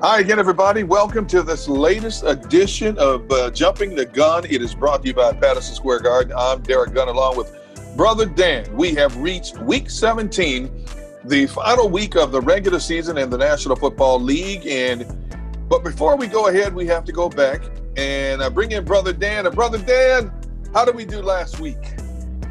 Hi again, everybody. Welcome to this latest edition of uh, Jumping the Gun. It is brought to you by Patterson Square Garden. I'm Derek Gunn, along with Brother Dan. We have reached week 17, the final week of the regular season in the National Football League. And but before we go ahead, we have to go back and uh, bring in Brother Dan. And Brother Dan, how did we do last week?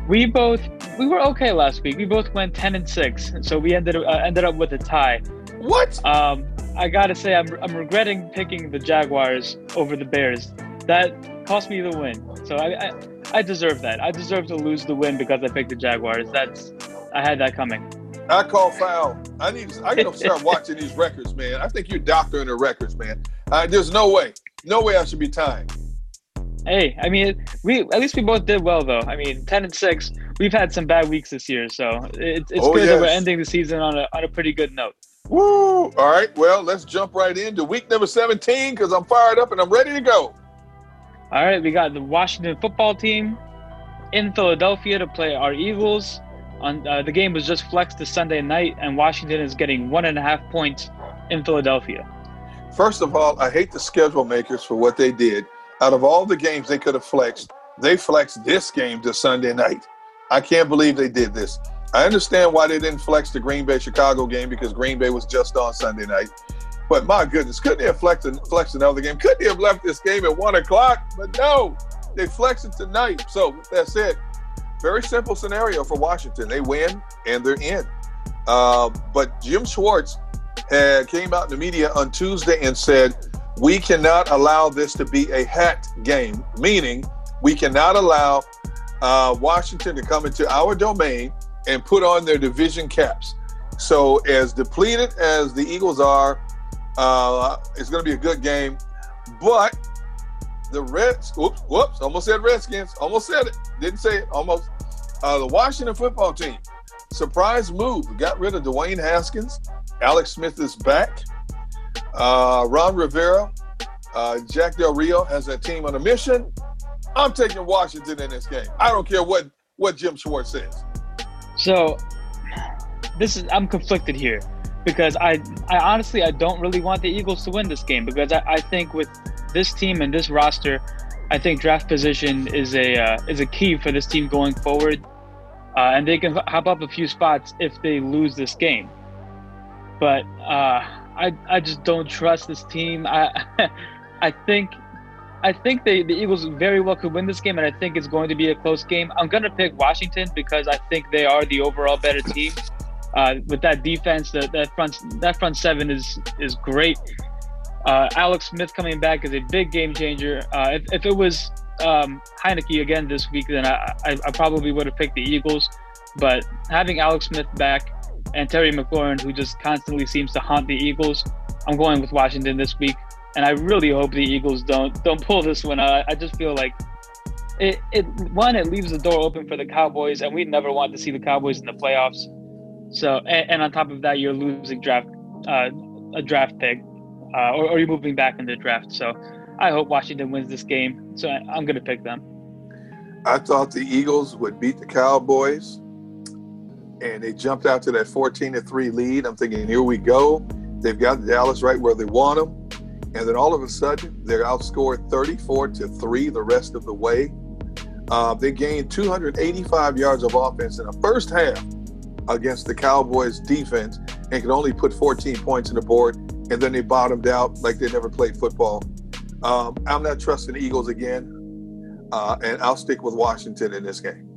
We both we were okay last week. We both went 10 and six, so we ended uh, ended up with a tie. What? Um, I gotta say, I'm, I'm regretting picking the Jaguars over the Bears. That cost me the win. So I, I, I deserve that. I deserve to lose the win because I picked the Jaguars. That's I had that coming. I call foul. I need. I gotta start watching these records, man. I think you're doctoring the records, man. Uh, there's no way, no way I should be tying. Hey, I mean, we at least we both did well though. I mean, ten and six. We've had some bad weeks this year, so it, it's Oh, good that we're ending the season on a on a pretty good note. Woo! All right. Well, let's jump right into week number 17 because I'm fired up and I'm ready to go. All right, we got the Washington football team in Philadelphia to play our Eagles. On uh, the game was just flexed to Sunday night, and Washington is getting one and a half points in Philadelphia. First of all, I hate the schedule makers for what they did. Out of all the games they could have flexed, they flexed this game to Sunday night. I can't believe they did this. I understand why they didn't flex the Green Bay Chicago game because Green Bay was just on Sunday night. But my goodness, couldn't they have flexed, flexed another game? Couldn't they have left this game at one o'clock? But no, they flexed it tonight. So that's it. very simple scenario for Washington. They win and they're in. Uh, but Jim Schwartz had came out in the media on Tuesday and said, we cannot allow this to be a hat game, meaning we cannot allow uh, Washington to come into our domain and put on their division caps. So, as depleted as the Eagles are, uh, it's going to be a good game. But the Reds, whoops, whoops, almost said Redskins, almost said it, didn't say it, almost. Uh, the Washington football team, surprise move, got rid of Dwayne Haskins. Alex Smith is back. Uh, Ron Rivera, uh, Jack Del Rio has that team on a mission. I'm taking Washington in this game. I don't care what what Jim Schwartz says. So this is I'm conflicted here because I I honestly I don't really want the Eagles to win this game because I, I think with this team and this roster, I think draft position is a uh, is a key for this team going forward, uh, and they can hop up a few spots if they lose this game. But uh, I I just don't trust this team. I I think I think they, the Eagles very well could win this game, and I think it's going to be a close game. I'm going to pick Washington because I think they are the overall better team. Uh, with that defense, that, that front that front seven is is great. Uh, Alex Smith coming back is a big game changer. Uh, if, if it was um, Heinicke again this week, then I, I, I probably would have picked the Eagles. But having Alex Smith back and Terry McLaurin, who just constantly seems to haunt the Eagles, I'm going with Washington this week. And I really hope the Eagles don't don't pull this one. I, I just feel like it, it one it leaves the door open for the Cowboys, and we never want to see the Cowboys in the playoffs. So and, and on top of that, you're losing draft uh, a draft pick, uh, or, or you're moving back in the draft. So I hope Washington wins this game. So I'm going to pick them. I thought the Eagles would beat the Cowboys, and they jumped out to that 14 to 3 lead. I'm thinking, here we go. They've got Dallas right where they want them. And then all of a sudden, they're outscored 34 to 3 the rest of the way. Uh, they gained 285 yards of offense in the first half against the Cowboys defense and could only put 14 points on the board. And then they bottomed out like they never played football. Um, I'm not trusting the Eagles again, uh, and I'll stick with Washington in this game.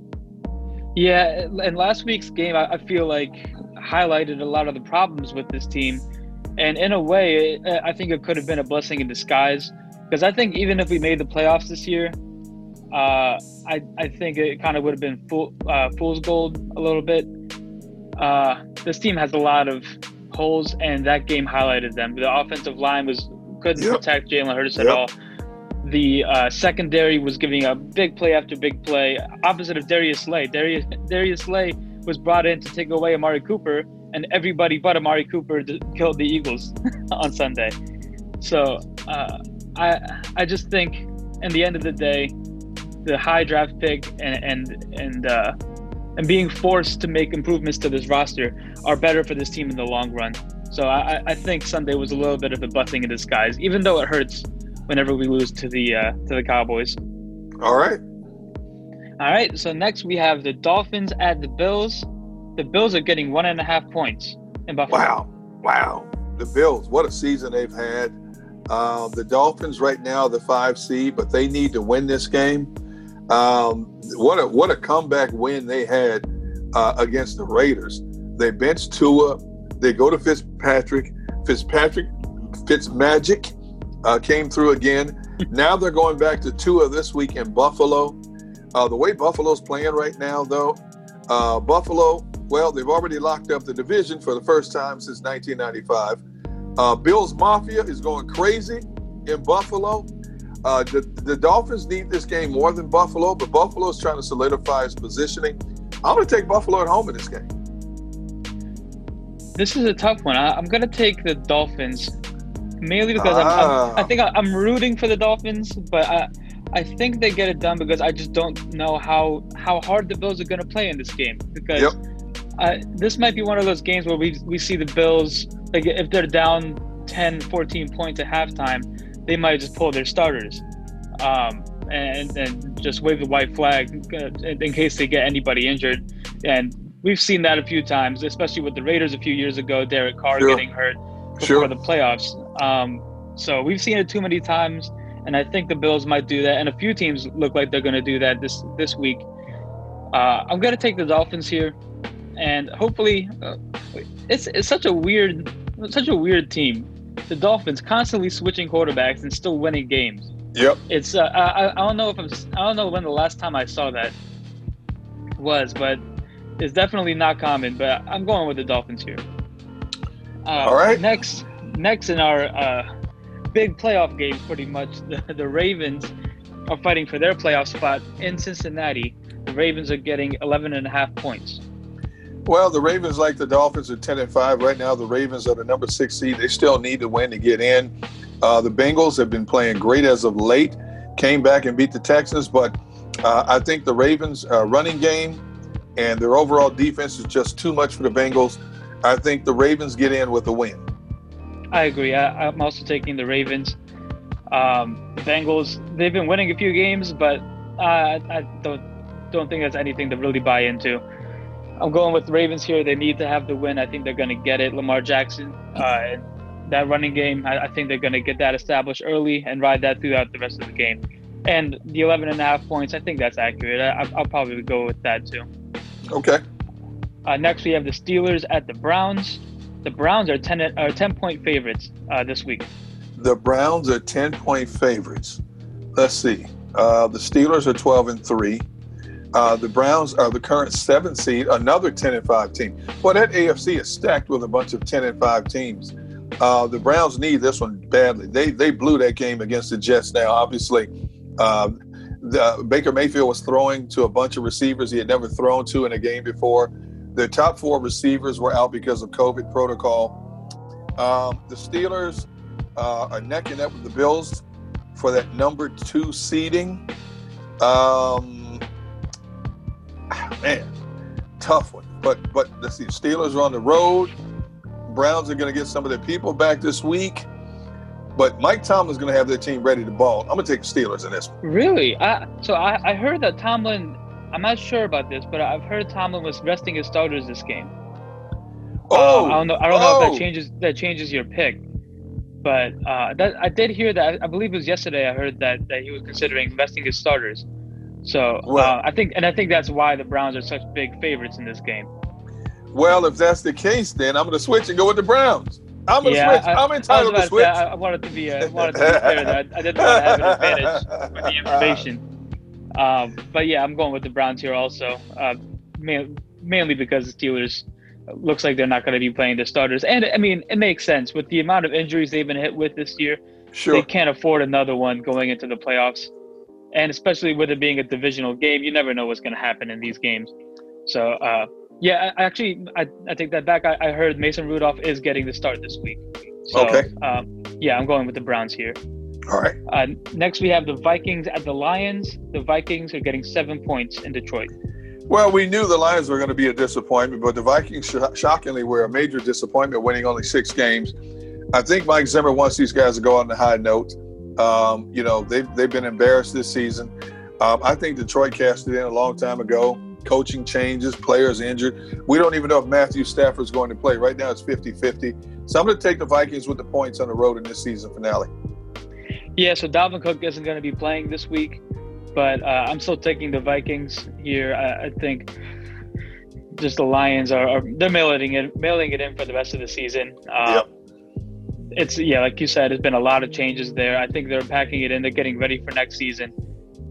Yeah, and last week's game, I, feel like highlighted a lot of the problems with this team, and in a way, I think it could have been a blessing in disguise. Because I think even if we made the playoffs this year, uh, I I think it kind of would have been fool, uh, fool's gold a little bit. Uh, this team has a lot of holes, and that game highlighted them. The offensive line was couldn't yep. protect Jalen Hurts yep. at all. The uh, secondary was giving up big play after big play, opposite of Darius Slay. Darius Darius Slay was brought in to take away Amari Cooper, and everybody but Amari Cooper killed the Eagles on Sunday. So uh, I I just think, in the end of the day, the high draft pick and and and uh, and being forced to make improvements to this roster are better for this team in the long run. So I, I think Sunday was a little bit of a blessing in disguise, even though it hurts whenever we lose to the uh, to the Cowboys. All right. All right. So next we have the Dolphins at the Bills. The Bills are getting one and a half points in Buffalo. Wow! Wow! The Bills, what a season they've had. Uh, the Dolphins right now the five seed, but they need to win this game. Um, what a what a comeback win they had uh, against the Raiders. They bench Tua they go to Fitzpatrick. Fitzpatrick, Fitzmagic uh, came through again. now they're going back to Tua this week in Buffalo. Uh, the way Buffalo's playing right now, though, uh, Buffalo, well, they've already locked up the division for the first time since 1995. Uh, Bills Mafia is going crazy in Buffalo. Uh, the, the Dolphins need this game more than Buffalo, but Buffalo is trying to solidify its positioning. I'm going to take Buffalo at home in this game. This is a tough one. I, am gonna take the Dolphins, mainly because ah. I'm, I'm, i ah. think I'm rooting for the Dolphins, but I, I think they get it done because I just don't know how how hard the Bills are gonna play in this game. Because yep. Uh, this might be one of those games where we we see the Bills like if they're down 10, 14 points at halftime, they might just pull their starters. Um, and, and just wave the white flag uh, in case they get anybody injured. And we've seen that a few times, especially with the Raiders a few years ago. Derek Carr sure. getting hurt before sure. the playoffs. Um, so we've seen it too many times, and I think the Bills might do that. And a few teams look like they're going to do that this this week. Uh, I'm going to take the Dolphins here, and hopefully, uh, it's it's such a weird such a weird team. The Dolphins constantly switching quarterbacks and still winning games. Yep. It's uh, I, I don't know if I'm I don't know when the last time I saw that was, but it's definitely not common, but I'm going with the Dolphins here. Uh, All right. Next, next in our uh, big playoff game, pretty much the, the Ravens are fighting for their playoff spot in Cincinnati. The Ravens are getting 11 and a half points. Well, the Ravens, like the Dolphins, are 10 and 5 right now. The Ravens are the number six seed. They still need to win to get in. Uh, the Bengals have been playing great as of late, came back and beat the Texans, but uh, I think the Ravens' uh, running game and their overall defense is just too much for the Bengals. I think the Ravens get in with a win. I agree. I, am also taking the Ravens. Um, the Bengals, they've been winning a few games, but uh, I don't don't think that's anything to really buy into. I'm going with the Ravens here. They need to have the win. I think they're going to get it. Lamar Jackson, uh, that running game, I, I think they're going to get that established early and ride that throughout the rest of the game. And the 11 and a half points, I think that's accurate. I, I'll probably go with that too. Okay. Uh, next, we have the Steelers at the Browns. The Browns are 10, are 10 point favorites uh, this week. The Browns are 10 point favorites. Let's see. Uh, the Steelers are 12 and 3. Uh, the Browns are the current seventh seed, another 10 and 5 team. Well, that AFC is stacked with a bunch of 10 and 5 teams. Uh, the Browns need this one badly. They they blew that game against the Jets. Now, obviously, uh, the, Baker Mayfield was throwing to a bunch of receivers he had never thrown to in a game before. Their top four receivers were out because of COVID protocol. Um, the Steelers uh, are neck and neck with the Bills for that number two seeding. Um, man, tough one. But but let's see. Steelers are on the road. Browns are going to get some of their people back this week. But Mike Tomlin's going to have their team ready to ball. I'm going to take the Steelers in this one. Really? I, so I, I heard that Tomlin. I'm not sure about this, but I've heard Tomlin was resting his starters this game. Oh, uh, I don't know. I don't oh. know if that oh! changes that changes your pick, but uh, that I did hear that. I believe it was yesterday. I heard that that he was considering resting his starters. So uh, I think, and I think that's why the Browns are such big favorites in this game. Well, if that's the case, then I'm going to switch and go with the Browns. I'm going to yeah, switch. I, am entitled to switch. Say, I, wanted to be, uh, wanted to be clear that I didn't want to have an advantage with the information. Um, but yeah, I'm going with the Browns here also, uh, mainly because the Steelers looks like they're not going to be playing the starters. And I mean, it makes sense with the amount of injuries they've been hit with this year. Sure. They can't afford another one going into the playoffs. And especially with it being a divisional game, you never know what's going to happen in these games. So, uh, yeah, I, actually, I, I take that back. I, I, heard Mason Rudolph is getting the start this week. So, okay. Um, yeah, I'm going with the Browns here. All right. Uh, next, we have the Vikings at the Lions. The Vikings are getting seven points in Detroit. Well, we knew the Lions were going to be a disappointment, but the Vikings sh- shockingly were a major disappointment, winning only six games. I think Mike Zimmer wants these guys to go on a high note. Um, you know, they've, they've been embarrassed this season. Um, I think Detroit cashed it in a long time ago. Coaching changes, players injured. We don't even know if Matthew Stafford's going to play. Right now it's 50 50. So I'm going to take the Vikings with the points on the road in this season finale. Yeah, so Dalvin Cook isn't going to be playing this week but uh, I'm still taking the Vikings here. I, I, think just the Lions are, are, they're mailing it mailing it in for the rest of the season. Uh, yep. It's yeah, like you said, there's been a lot of changes there. I think they're packing it in. They're getting ready for next season.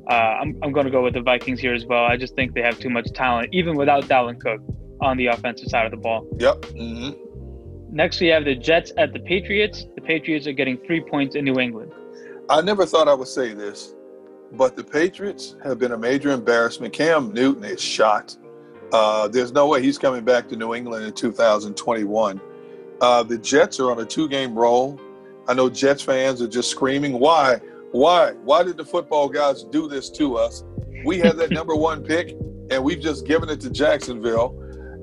Uh, I'm I'm going to go with the Vikings here as well. I just think they have too much talent, even without Dalvin Cook on the offensive side of the ball. Yep. Mm-hmm. Next, we have the Jets at the Patriots. The Patriots are getting three points in New England. I never thought I would say this, but the Patriots have been a major embarrassment. Cam Newton is shot. Uh, there's no way he's coming back to New England in 2021. Uh, the Jets are on a two-game roll. I know Jets fans are just screaming, "Why? Why? Why did the football guys do this to us? We had that number one pick, and we've just given it to Jacksonville."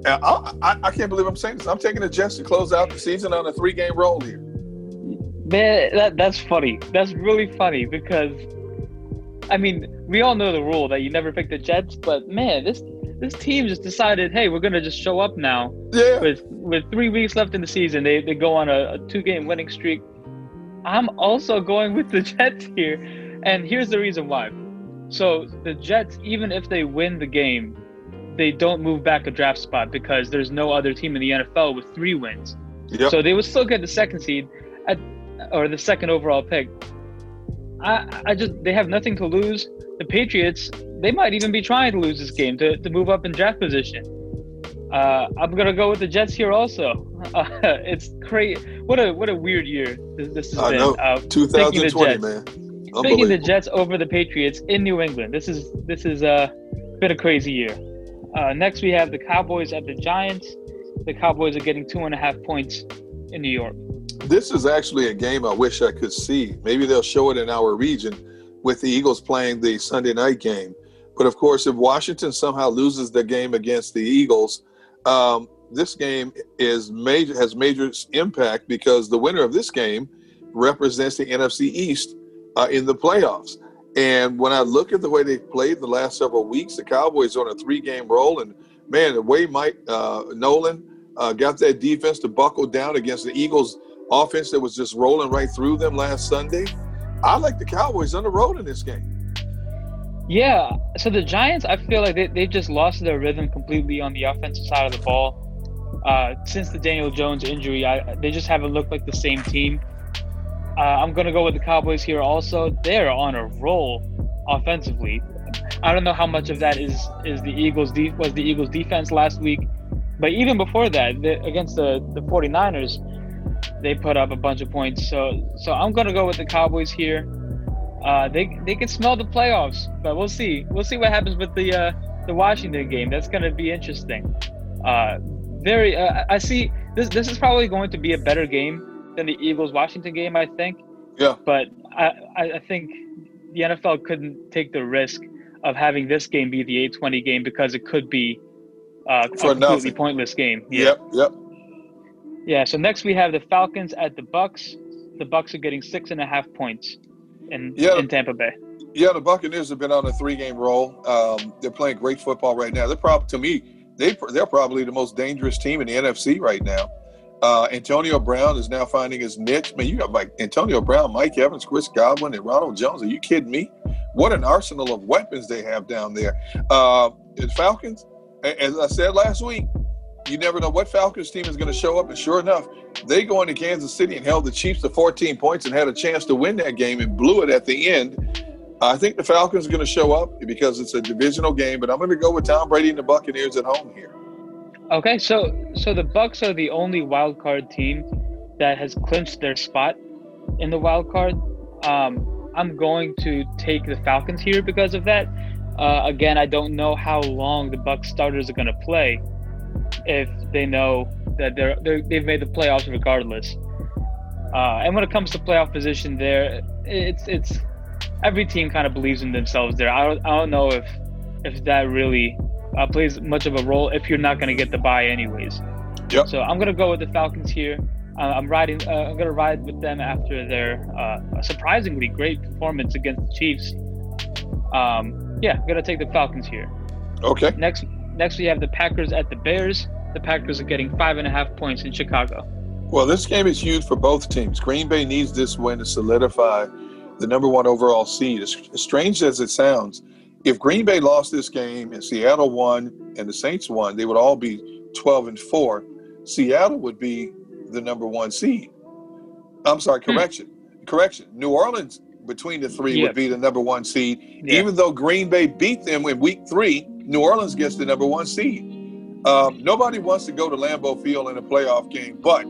And I, I, I can't believe I'm saying this. I'm taking the Jets to close out the season on a three-game roll here. Man, that, that's funny. That's really funny because I mean, we all know the rule that you never pick the Jets, but man, this this team just decided, hey, we're gonna just show up now. Yeah. With with three weeks left in the season, they they go on a, a two game winning streak. I'm also going with the Jets here, and here's the reason why. So the Jets, even if they win the game, they don't move back a draft spot because there's no other team in the NFL with three wins. Yep. So they would still get the second seed at or the second overall pick. I, I just they have nothing to lose. The Patriots, they might even be trying to lose this game to, to move up in draft position. Uh, I'm gonna go with the Jets here also. Uh, it's crazy. What a what a weird year this, this has I been. Know. Uh, 2020, man. Picking the Jets over the Patriots in New England. This is this is uh, been a crazy year. Uh, next, we have the Cowboys at the Giants. The Cowboys are getting two and a half points in New York. This is actually a game I wish I could see. Maybe they'll show it in our region with the Eagles playing the Sunday night game. But of course, if Washington somehow loses the game against the Eagles, um, this game is major has major impact because the winner of this game represents the NFC East uh, in the playoffs. And when I look at the way they've played the last several weeks, the Cowboys on a three-game roll, and man, the way Mike uh, Nolan uh, got that defense to buckle down against the Eagles offense that was just rolling right through them last Sunday. I like the Cowboys on the road in this game. Yeah. So the Giants, I feel like they, they just lost their rhythm completely on the offensive side of the ball. Uh, since the Daniel Jones injury, I, they just haven't looked like the same team. Uh, I'm going to go with the Cowboys here also. They're on a roll. offensively. I don't know how much of that is is the Eagles de- was the Eagles defense last week, but even before that, the, against the the 49ers, they put up a bunch of points. So so I'm gonna go with the Cowboys here. Uh, they they can smell the playoffs, but we'll see. We'll see what happens with the uh, the Washington game. That's gonna be interesting. Uh, very. Uh, I see. This this is probably going to be a better game than the Eagles Washington game. I think. Yeah. But I I think the NFL couldn't take the risk of having this game be the 820 game because it could be uh, a completely nothing. pointless game. Yep, yep. Yeah. So next we have the Falcons at the Bucs. The Bucs are getting six and a half points in Yeah. in Tampa Bay. Yeah, the Buccaneers have been on a three-game roll. Um, they're playing great football right now. They're probably, to me, they they're probably the most dangerous team in the NFC right now. Uh, Antonio Brown is now finding his niche. Man, you got like Antonio Brown, Mike Evans, Chris Godwin, and Ronald Jones. Are you kidding me? What an arsenal of weapons they have down there. Uh, the Falcons, as I said last week, you never know what Falcons team is going to show up. And sure enough, they go into Kansas City and held the Chiefs to 14 points and had a chance to win that game and blew it at the end. I think the Falcons are going to show up because it's a divisional game, but I'm going to go with Tom Brady and the Buccaneers at home here. Okay, so so the Bucs are the only wild card team that has clinched their spot in the wild card. Um, I'm going to take the Falcons here because of that. Uh, again, I don't know how long the Bucs starters are going to play if they know that they're, they're they've made the playoffs regardless. Uh, and when it comes to playoff position, there it's it's every team kind of believes in themselves there. I don't, I don't know if if that really uh, plays much of a role if you're not going to get the buy anyways. Yep. So I'm going to go with the Falcons here. Uh, I'm riding. Uh, I'm going to ride with them after their uh, surprisingly great performance against the Chiefs. Um, yeah, I'm going to take the Falcons here. Okay. Next, next we have the Packers at the Bears. The Packers are getting five and a half points in Chicago. Well, this game is huge for both teams. Green Bay needs this win to solidify the number one overall seed. As, strange as it sounds, if Green Bay lost this game and Seattle won and the Saints won, they would all be 12 and 4. Seattle would be the number one seed. I'm sorry, hmm. correction. Correction. New Orleans, between the three, Yeah. would be the number one seed. Yeah. Even though Green Bay beat them in week three, New Orleans gets the number one seed. Um, nobody wants to go to Lambeau Field in a playoff game, but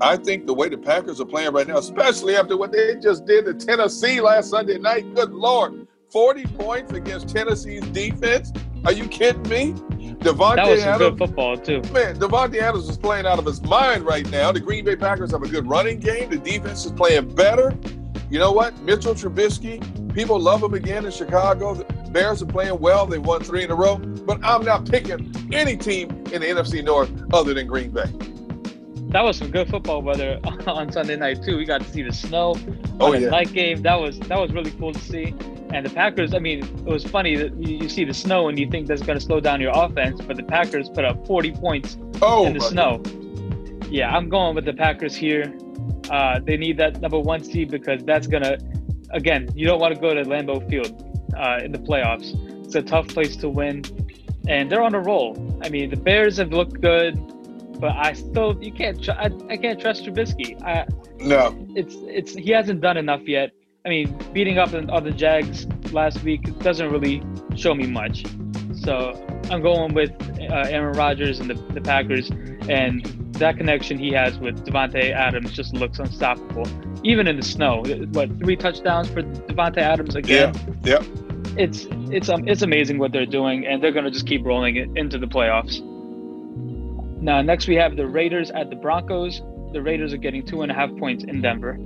I think the way the Packers are playing right now, especially after what they just did to Tennessee last Sunday night, good Lord, 40 points against Tennessee's defense? Are you kidding me? Devontae That was some Adams, good football too. man, Davante Adams is playing out of his mind right now. The Green Bay Packers have a good running game. The defense is playing better. You know what? Mitchell Trubisky, people love him again in Chicago. Bears are playing well. They won three in a row. But I'm not picking any team in the NFC North other than Green Bay. That was some good football weather on Sunday night too. We got to see the snow Oh, the yeah. night game. That was that was really cool to see. And the Packers, I mean, it was funny that you, see the snow and you think that's going to slow down your offense, but the Packers put up 40 points Oh, in the snow. Yeah, I'm going with the Packers here. Uh, they need that number one seed because that's gonna, again, you don't want to go to Lambeau Field uh, in the playoffs. It's a tough place to win, and they're on a roll. I mean, the Bears have looked good, but I still you can't tr- I, I can't trust Trubisky. I, No. it's it's he hasn't done enough yet. I mean, beating up on the Jags last week doesn't really show me much. So I'm going with uh, Aaron Rodgers and the, the Packers, and that connection he has with Davante Adams just looks unstoppable. Even in the snow, what three touchdowns for Davante Adams again? Yeah. It's it's um it's amazing what they're doing, and they're gonna just keep rolling it into the playoffs. Now, next we have the Raiders at the Broncos. The Raiders are getting two and a half points in Denver.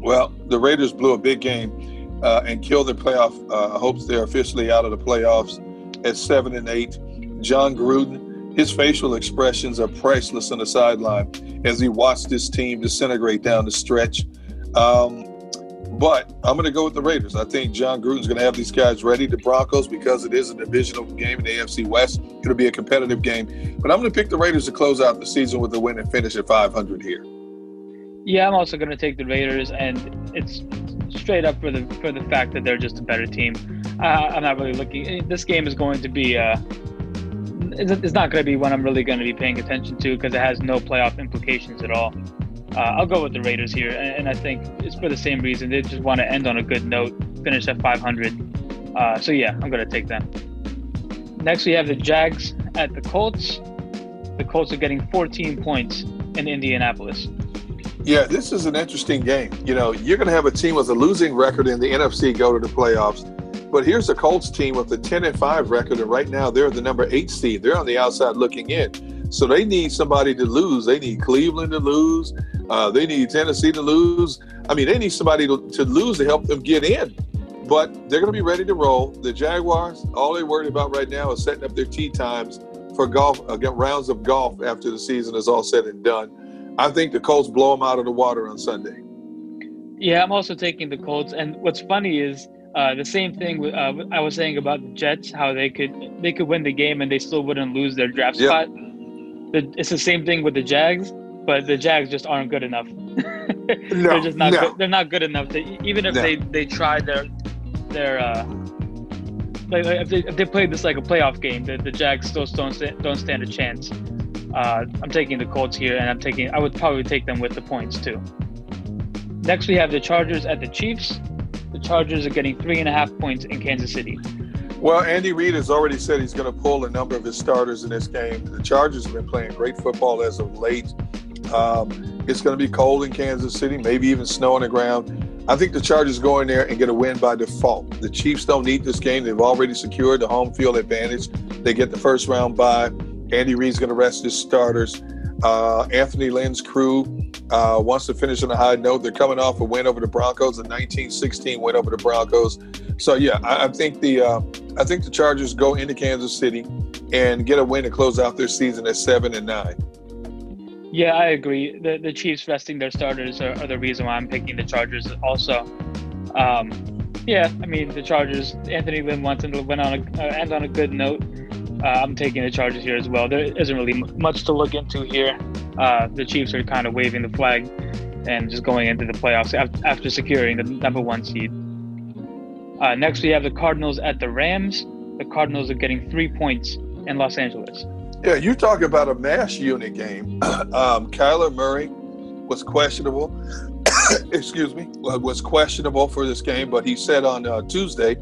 Well, the Raiders blew a big game uh, and killed their playoff uh, hopes. They're officially out of the playoffs at seven and eight. Jon Gruden, his facial expressions are priceless on the sideline as he watched this team disintegrate down the stretch. Um, but I'm going to go with the Raiders. I think Jon Gruden's going to have these guys ready. The Broncos, because it is a divisional game in the AFC West, it'll be a competitive game. But I'm going to pick the Raiders to close out the season with a win and finish at 500 here. Yeah, I'm also going to take the Raiders, and it's straight up for the for the fact that they're just a better team. Uh, I'm not really looking. This game is going to be. Uh, it's not going to be one I'm really going to be paying attention to because it has no playoff implications at all. Uh, I'll go with the Raiders here, and, I think it's for the same reason. They just want to end on a good note, finish at 500. Uh, so yeah, I'm gonna take them. Next, we have the Jags at the Colts. The Colts are getting 14 points in Indianapolis. Yeah, this is an interesting game. You know, you're going to have a team with a losing record in the NFC go to the playoffs. But here's the Colts team with a 10 and 5 record, and right now they're the number eight seed. They're on the outside looking in. So they need somebody to lose. They need Cleveland to lose. Uh, they need Tennessee to lose. I mean, they need somebody to, to lose to help them get in. But they're going to be ready to roll. The Jaguars, all they're worried about right now is setting up their tee times for golf, uh, rounds of golf after the season is all said and done. I think the Colts blow them out of the water on Sunday. Yeah, I'm also taking the Colts. And what's funny is uh, the same thing uh, I was saying about the Jets, how they could they could win the game and they still wouldn't lose their draft spot. The, it's the same thing with the Jags, but the Jags just aren't good enough. no, they're just not. No. Good, they're not good enough to even if no. they they try their their. Uh, like, if, they, if they played this like a playoff game, the, the Jags still don't don't stand a chance. Uh, I'm taking the Colts here, and I'm taking. I would probably take them with the points too. Next, we have the Chargers at the Chiefs the Chargers are getting three and a half points in Kansas City. Well, Andy Reid has already said he's going to pull a number of his starters in this game. The Chargers have been playing great football as of late. Um, it's going to be cold in Kansas City, maybe even snow on the ground. I think the Chargers go in there and get a win by default. The Chiefs don't need this game. They've already secured the home field advantage. They get the first round bye. Andy Reid's going to rest his starters. Uh, Anthony Lynn's crew uh, wants to finish on a high note. They're coming off a win over the Broncos, a 19-16 win over the Broncos. So yeah, I, I think the uh, I think the Chargers go into Kansas City and get a win to close out their season at seven and nine. Yeah, I agree. The the Chiefs resting their starters are, are the reason why I'm picking the Chargers. Also, um, yeah, I mean the Chargers. Anthony Lynn wants them to win on a, uh, end on a good note. Uh, I'm taking the Chargers here as well. There isn't really much to look into here. Uh, the Chiefs are kind of waving the flag and just going into the playoffs after securing the number one seed. Uh, next, we have the Cardinals at the Rams. The Cardinals are getting three points in Los Angeles. Yeah, you talk about a mash unit game. um, Kyler Murray was questionable. excuse me, was questionable for this game, but he said on uh, Tuesday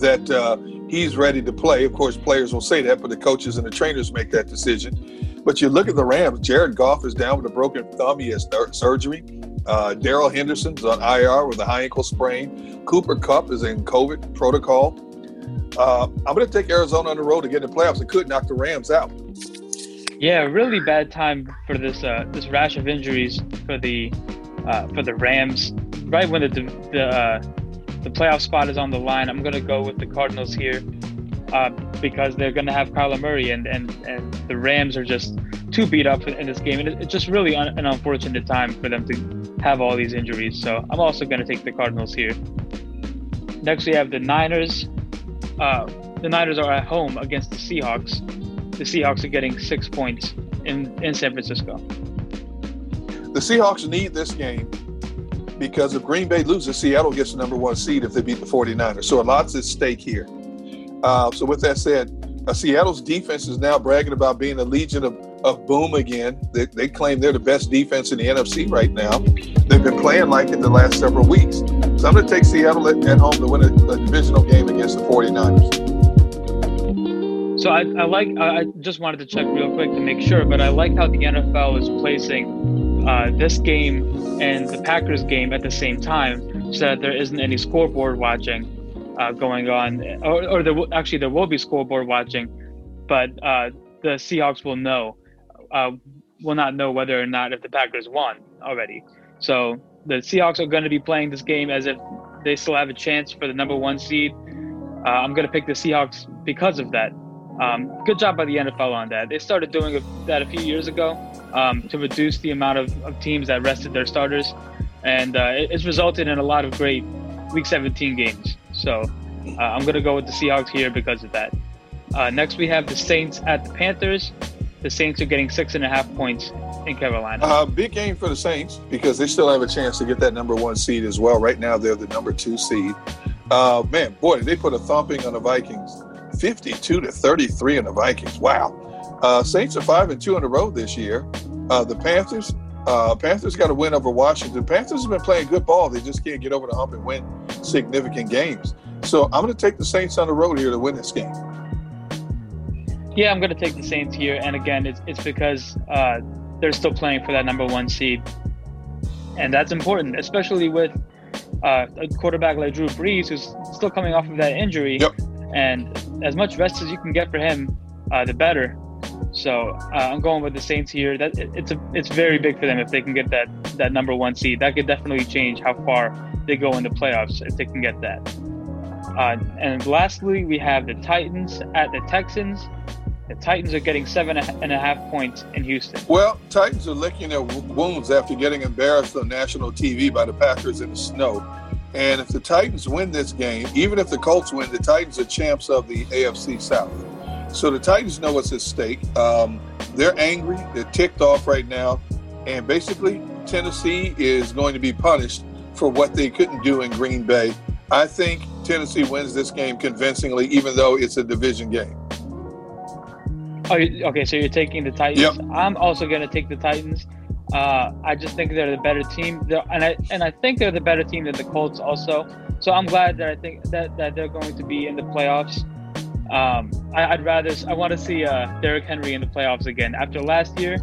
that uh, he's ready to play. Of course, players will say that, but the coaches and the trainers make that decision. But you look at the Rams, Jared Goff is down with a broken thumb. He has th- surgery. Uh, Darrell Henderson's on IR with a high ankle sprain. Cooper Kupp is in COVID protocol. Uh, I'm going to take Arizona on the road to get in the playoffs. It could knock the Rams out. Yeah, really bad time for this uh, this rash of injuries for the uh, for the Rams. Right when the the uh, the playoff spot is on the line. I'm going to go with the Cardinals here uh, because they're going to have Kyler Murray, and, and, and the Rams are just too beat up in this game. And it's just really un- an unfortunate time for them to have all these injuries. So I'm also going to take the Cardinals here. Next, we have the Niners. Uh, the Niners are at home against the Seahawks. The Seahawks are getting six points in, in San Francisco. The Seahawks need this game because if Green Bay loses, Seattle gets the number one seed if they beat the 49ers. So a lot's at stake here. Uh, so with that said, uh, Seattle's defense is now bragging about being a legion of, of boom again. They, they, claim they're the best defense in the NFC right now. They've been playing like it the last several weeks. So I'm going to take Seattle at, at home to win a, a, divisional game against the 49ers. So I, I like. I just wanted to check real quick to make sure, but I like how the NFL is placing uh, this game and the Packers game at the same time so that there isn't any scoreboard watching uh, going on, or, or there actually there will be scoreboard watching, but uh, the Seahawks will know, uh, will not know whether or not if the Packers won already. So the Seahawks are going to be playing this game as if they still have a chance for the number one seed. Uh, I'm going to pick the Seahawks because of that. Um, good job by the NFL on that. They started doing that a few years ago um, to reduce the amount of, of, teams that rested their starters, and uh, it, it's resulted in a lot of great Week 17 games. So uh, I'm going to go with the Seahawks here because of that. Uh, next, we have the Saints at the Panthers. The Saints are getting six and a half points in Carolina. Uh, big game for the Saints because they still have a chance to get that number one seed as well. Right now, they're the number two seed. Uh, man, boy, they put a thumping on the Vikings 52 to 33 in the Vikings. Wow. Uh, Saints are five and two in a row this year. Uh, the Panthers, uh, Panthers got a win over Washington. Panthers have been playing good ball. They just can't get over the hump and win significant games. So I'm going to take the Saints on the road here to win this game. Yeah, I'm going to take the Saints here, and again, it's it's because uh, they're still playing for that number one seed, and that's important, especially with uh, a quarterback like Drew Brees, who's still coming off of that injury. Yep. And as much rest as you can get for him, uh, the better. So uh, I'm going with the Saints here. That it's a it's very big for them if they can get that that number one seed. That could definitely change how far they go in the playoffs if they can get that. Uh, and lastly, we have the Titans at the Texans. The Titans are getting seven and a half points in Houston. Well, Titans are licking their wounds after getting embarrassed on national TV by the Packers in the snow. And if the Titans win this game, even if the Colts win, the Titans are champs of the AFC South. So the Titans know what's at stake. Um, they're angry. They're ticked off right now. And basically, Tennessee is going to be punished for what they couldn't do in Green Bay. I think Tennessee wins this game convincingly, even though it's a division game. Oh, okay. So you're taking the Titans. Yep. I'm also going to take the Titans. Uh, I just think they're the better team, they're, and I and I think they're the better team than the Colts also. So I'm glad that I think that, that they're going to be in the playoffs. Um, I, would rather I want to see uh, Derrick Henry in the playoffs again after last year,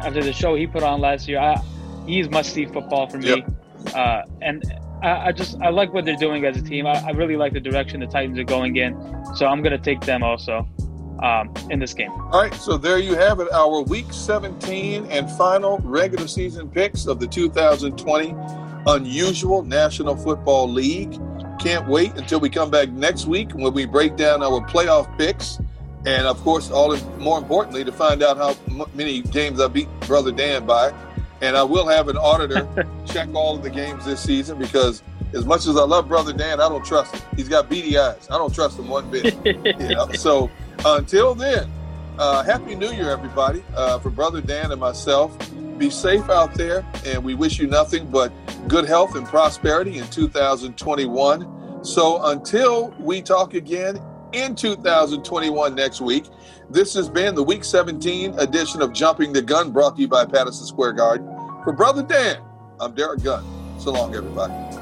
after the show he put on last year. I, he's must see football for me, yep. uh, and I, I, just I like what they're doing as a team. I, I really like the direction the Titans are going in, so I'm going to take them also um, in this game. All right, so there you have it, our Week 17 and final regular season picks of the 2020 Unusual National Football League. Can't wait until we come back next week when we break down our playoff picks. And of course, all more importantly, to find out how many games I beat Brother Dan by. And I will have an auditor check all of the games this season because as much as I love Brother Dan, I don't trust him. He's got beady eyes. I don't trust him one bit. yeah. So until then, uh, Happy New Year, everybody. Uh, for Brother Dan and myself, be safe out there, and we wish you nothing but good health and prosperity in 2021. So until we talk again in 2021 next week, this has been the Week 17 edition of Jumping the Gun brought to you by Patterson Square Garden. For Brother Dan, I'm Derek Gunn. So long, everybody.